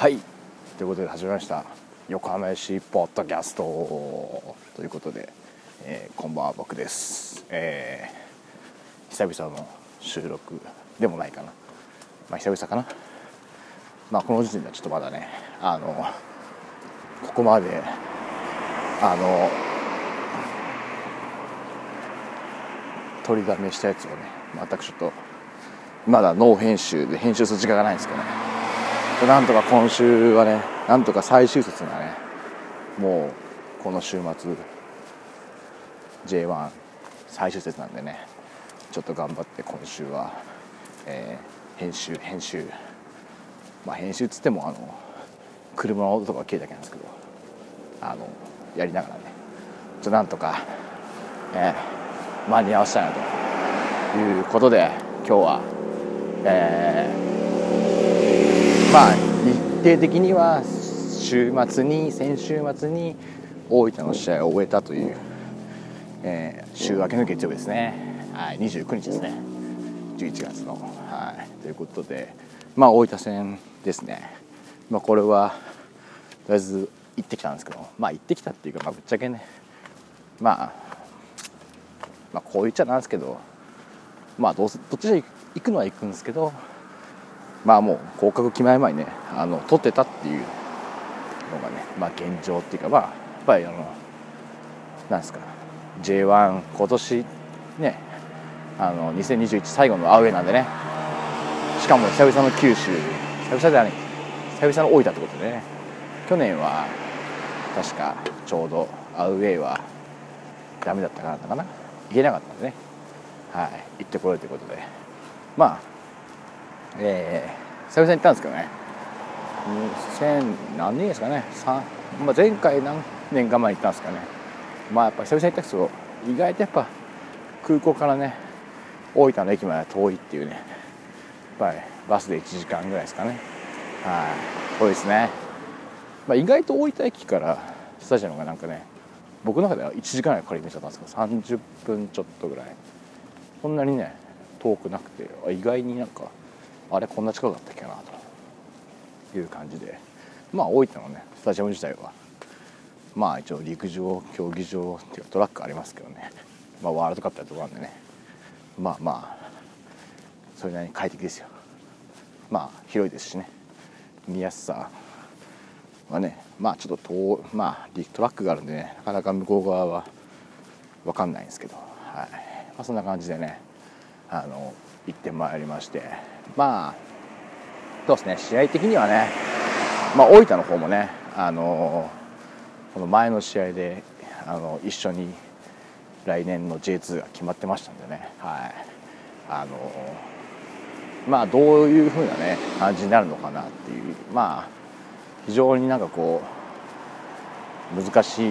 はい。ということで始めました。横浜市ポッドキャスト。ということで、えー、こんばんは僕です、えー、久々の収録でもないかな。まあ久々かな。まあこの時点ではちょっとまだねあのここまであの取りだめしたやつをね全くちょっとまだノー編集で編集する時間がないんですけどね。なんとか今週はねなんとか最終節がねもうこの週末 J1 最終節なんでねちょっと頑張って今週は、えー編集編集。まあ編集っつってもあの車の音とか切るだけなんですけどあのやりながらねちょなんとか、えー間に合わせたいなということで今日はえーまあ日程的には週末に先週末に大分の試合を終えたという、えー週明けの月曜日ですね、はい、29日ですね。11月の、はい、ということでまあ大分戦ですね、まあ、これはとりあえず行ってきたんですけどまあ行ってきたっていうか、まあ、ぶっちゃけね。まあまあこう言っちゃなんですけどまあどうせどっちで行くのは行くんですけどまあもう合格決まる前にねあの取ってたっていうのがねまあ現状っていうかまあやっぱりあのなんですか J1 今年ねあの2021最後のアウェーなんでねしかも久々の九州久々じゃない久々の大分ってことでね去年は確かちょうどアウェーはダメだったかなかな行けなかったんでねはい行ってこようということで。まあえー、久々に行ったんですけどね。2000何年ですかね、3まあ、前回何年か前に行ったんですかね。まあやっぱ久々に行ったけど意外とやっぱ空港からね大分の駅までは遠いっていうね。やっぱりバスで1時間ぐらいですかね。はい。遠いですね、まあ、意外と大分駅からスタジアムがなんかね僕の中では1時間ぐらいかかるイメージだったんですけど30分ちょっとぐらい。そんなにね遠くなくて意外になんかあれこんな近かったっけなという感じでまあ大分のね。スタジアム自体は。まあ一応陸上競技場っていうかトラックありますけどね。まあワールドカップやとこなんでね。まあまあそれなりに快適ですよ。まあ広いですしね。見やすさはね。まあちょっと遠まあトラックがあるんでね。なかなか向こう側は分かんないんですけど。はい、まあ、そんな感じでね。あの行ってまいりまして。まあそうですね。試合的にはね、まあ、大分の方もねあのこの前の試合であの一緒に来年の J2 が決まってましたんでね、はい、あのまあどういうふうなね感じになるのかなっていう。まあ非常になんかこう難しい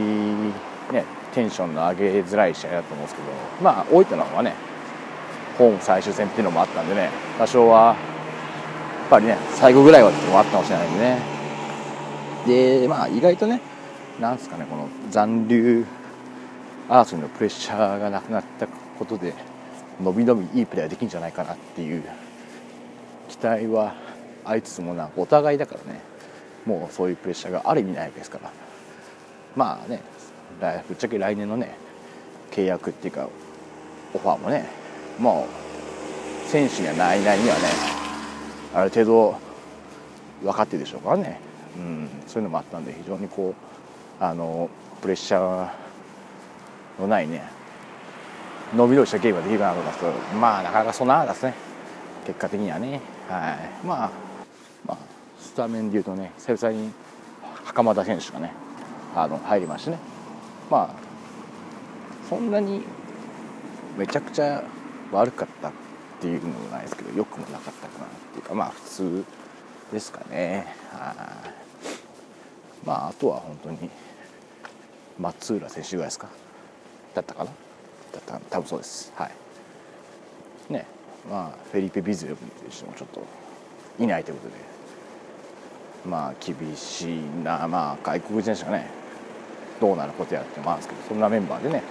ねテンションの上げづらい試合だと思うんですけどまあ大分の方はねホーム最終戦っていうのもあったんでね多少はやっぱりね最後ぐらいはっていうのもあったかもしれないんでね。でまあ意外とねなんですかねこの残留争いのプレッシャーがなくなったことで伸び伸びいいプレーができるんじゃないかなっていう期待はありつつもなお互いだからね。もうそういうプレッシャーがある意味ないわけですから。まあねぶっちゃけ来年のね契約っていうかオファーもねもう選手にはないないにはねある程度分かってるでしょうからね、うん、そういうのもあったんで非常にこうあのプレッシャーのないね伸び伸びしたゲームができるかなと思いますけどまあなかなかそんなですね。結果的にはね。はい。まあ、まあ、スタメンでいうとね久々に袴田選手がねあの入りましてね。まあそんなにめちゃくちゃ悪かったっていうのもないですけどよくもなかったかなっていうかまあ普通ですかね。はい。まああとは本当に松浦選手ぐらいですか？だったかな？だった多分そうです。はい。ね。まあフェリペ・ビズレブとしてもちょっといないということでまあ厳しいな。まあ外国人選手がねどうなることやってもあるんですけどそんなメンバーでね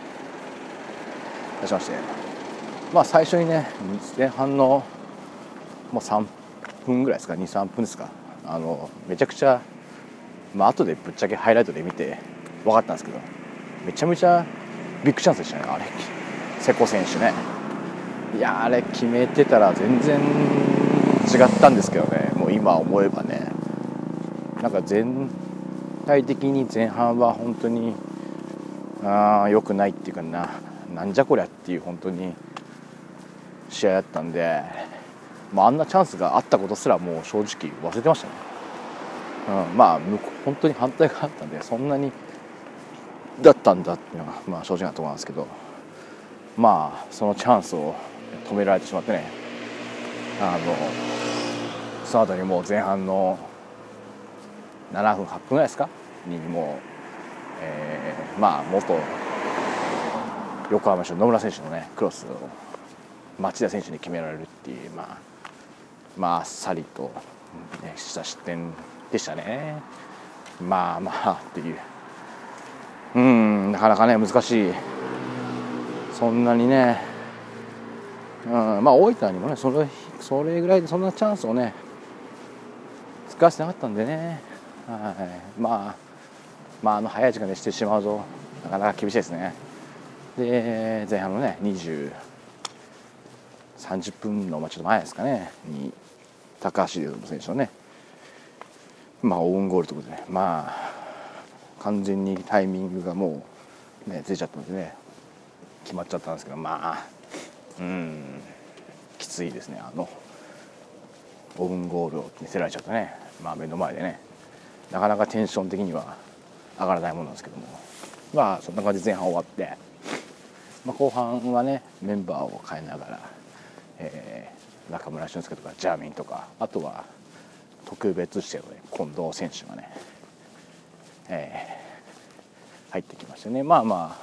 出しまして。まあ最初にね前半のもう3分ぐらいですか23分ですか。あのめちゃくちゃまあ後でぶっちゃけハイライトで見て分かったんですけどめちゃめちゃビッグチャンスでしたね。あれ瀬古選手ね。いやあれ決めてたら全然違ったんですけどね。もう今思えばね。なんか全体的に前半は本当にあ良くないっていうかななんじゃこりゃっていう本当に試合だったんで、まあ、あんなチャンスがあったことすらもう正直忘れてましたね、うん、まあ本当に反対があったんでそんなにだったんだっていうのが、まあ、正直なところなんですけどまあそのチャンスを止められてしまってね。あのその後にもう前半の7分8分ぐらいですか？にもう、えー、まあ元横浜市の野村選手のねクロスを町田選手に決められるっていうまあまあっさりと、ね、した失点でしたね。まあまあっていう。うんなかなかね難しい。そんなにね、うん、まあ大分にもねそれそれぐらいでそんなチャンスをね使わせてなかったんでね、はい、まあまああの早い時間でしてしまうとなかなか厳しいですね。で前半のね20 30分の、まあ、ちょっと前ですかね。に高橋優選手のね。まあオウンゴールということでね。まあ完全にタイミングがもうねずれちゃったんでね。決まっちゃったんですけどまあうん。きついですねあの。オウンゴールを見せられちゃったね。まあ目の前でね。なかなかテンション的には上がらないものなんですけども。まあそんな感じで前半終わって、まあ、後半はねメンバーを変えながら、えー、中村俊輔とかジャーミンとかあとは特別指定の、ね、近藤選手がね。えー、入ってきましたね。まあま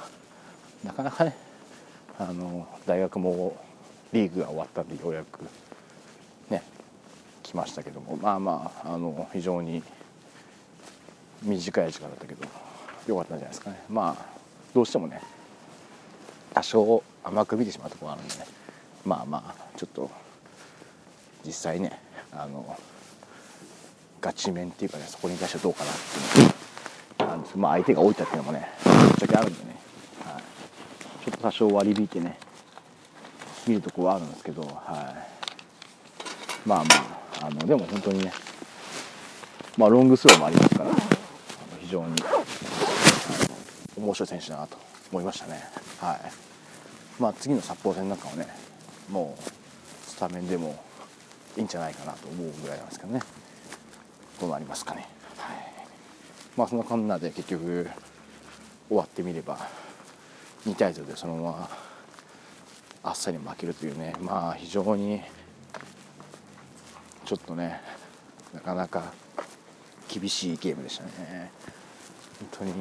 あなかなかねあの大学もリーグが終わったんでようやくね来ましたけども。まあまああの非常に短い時間だったけどよかったんじゃないですかね。まあどうしてもね多少甘く見てしまうところがあるんでね。まあまあちょっと実際ねあのガチ面っていうかねそこに対してはどうかなっていうのなんですまあ相手が置いたっていうのもねぶっちゃけあるんでね、はい、ちょっと多少割り引いてね見るとこはあるんですけど、はい、まあまああのでも本当にねまあロングスローもありますから非常に面白い選手だなと思いましたね。はい。まあ次の札幌戦なんかはねもうスタメンでもいいんじゃないかなと思うぐらいなんですけどね。どうなりますかね。まあそんなこんなで結局終わってみれば2対0でそのままあっさり負けるというね。まあ非常にちょっとねなかなか厳しいゲームでしたね。本当に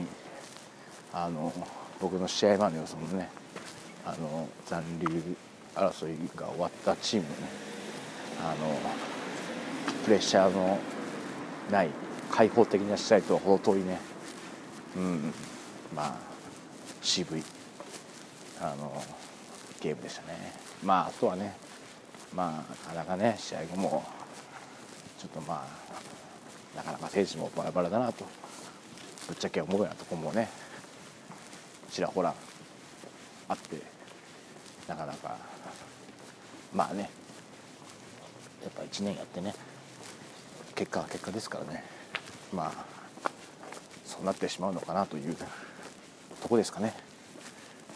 あの僕の試合前の予想もねあの残留争いが終わったチームのね。あのプレッシャーのない開放的な試合とは程遠いね。うん。まあ渋いあのゲームでしたね。まああとはねまあなかなかね試合後もちょっとまあなかなか選手もバラバラだなとぶっちゃけ思うようなところもねちらほらあってなかなかまあね。やっぱ1年やってね。結果は結果ですからね。まあそうなってしまうのかなというとこですかね。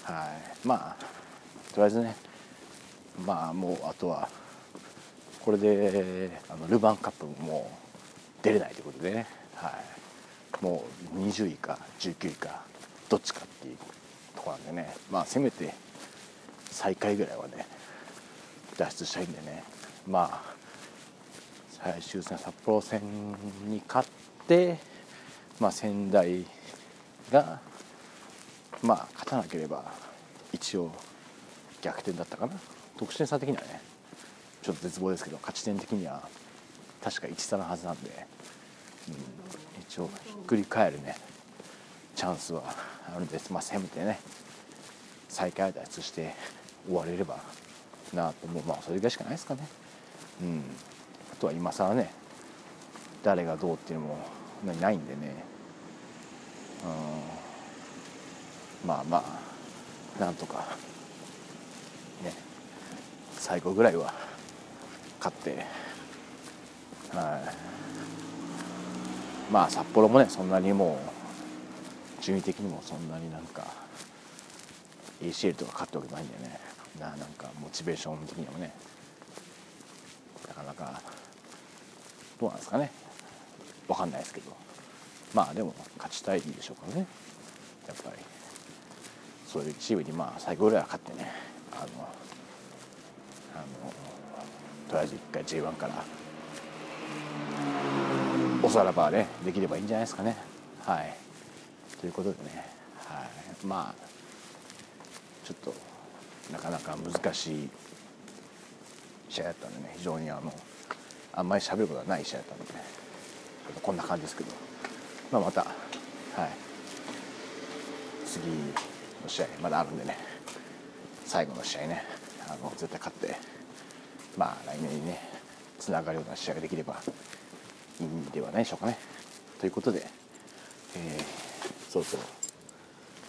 はい。まあとりあえずね。まあもうあとはこれであのルヴァンカップも出れないということでね、はい、もう20位か19位かどっちかっていうとこなんでね。まあせめて最下位ぐらいはね脱出したいんでね。まあ最終戦札幌戦に勝って、まあ、仙台が、まあ、勝たなければ一応逆転だったかな。得点差的にはねちょっと絶望ですけど勝ち点的には確か1差のはずなんで、うん、一応ひっくり返るねチャンスはあるんです、まあ、せめてね再開脱出して終われればなと思う。まあそれぐらいしかないですかね。うん、あとは今更ね誰がどうっていうのもないんでね、うん、まあまあなんとかね最後ぐらいは勝って。はい。まあ札幌もねそんなにもう順位的にもそんなになんか ACL とか勝ったわけないんだよね。ななんかモチベーション的にもね。なかなかどうなんですかね。分かんないですけど。まあでも勝ちたいでしょうからね。やっぱり。そういうチームにまあ最後ぐらいは勝ってね。あのあのとりあえず一回 J1 から。おさらばねできればいいんじゃないですかね。はい。ということでね、はい、まあちょっとなかなか難しい試合だったんでね。非常にあのあんまり喋ることがない試合だったので、ね、ちょっとこんな感じですけど、まあ、また、はい、次の試合まだあるんでね。最後の試合ね。あの絶対勝ってまあ来年にねつながるような試合ができればいいんではないでしょうかね。ということで、えー、そろそろ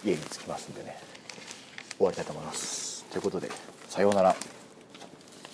家に着きますんでね。終わりたいと思います。ということでさようなら。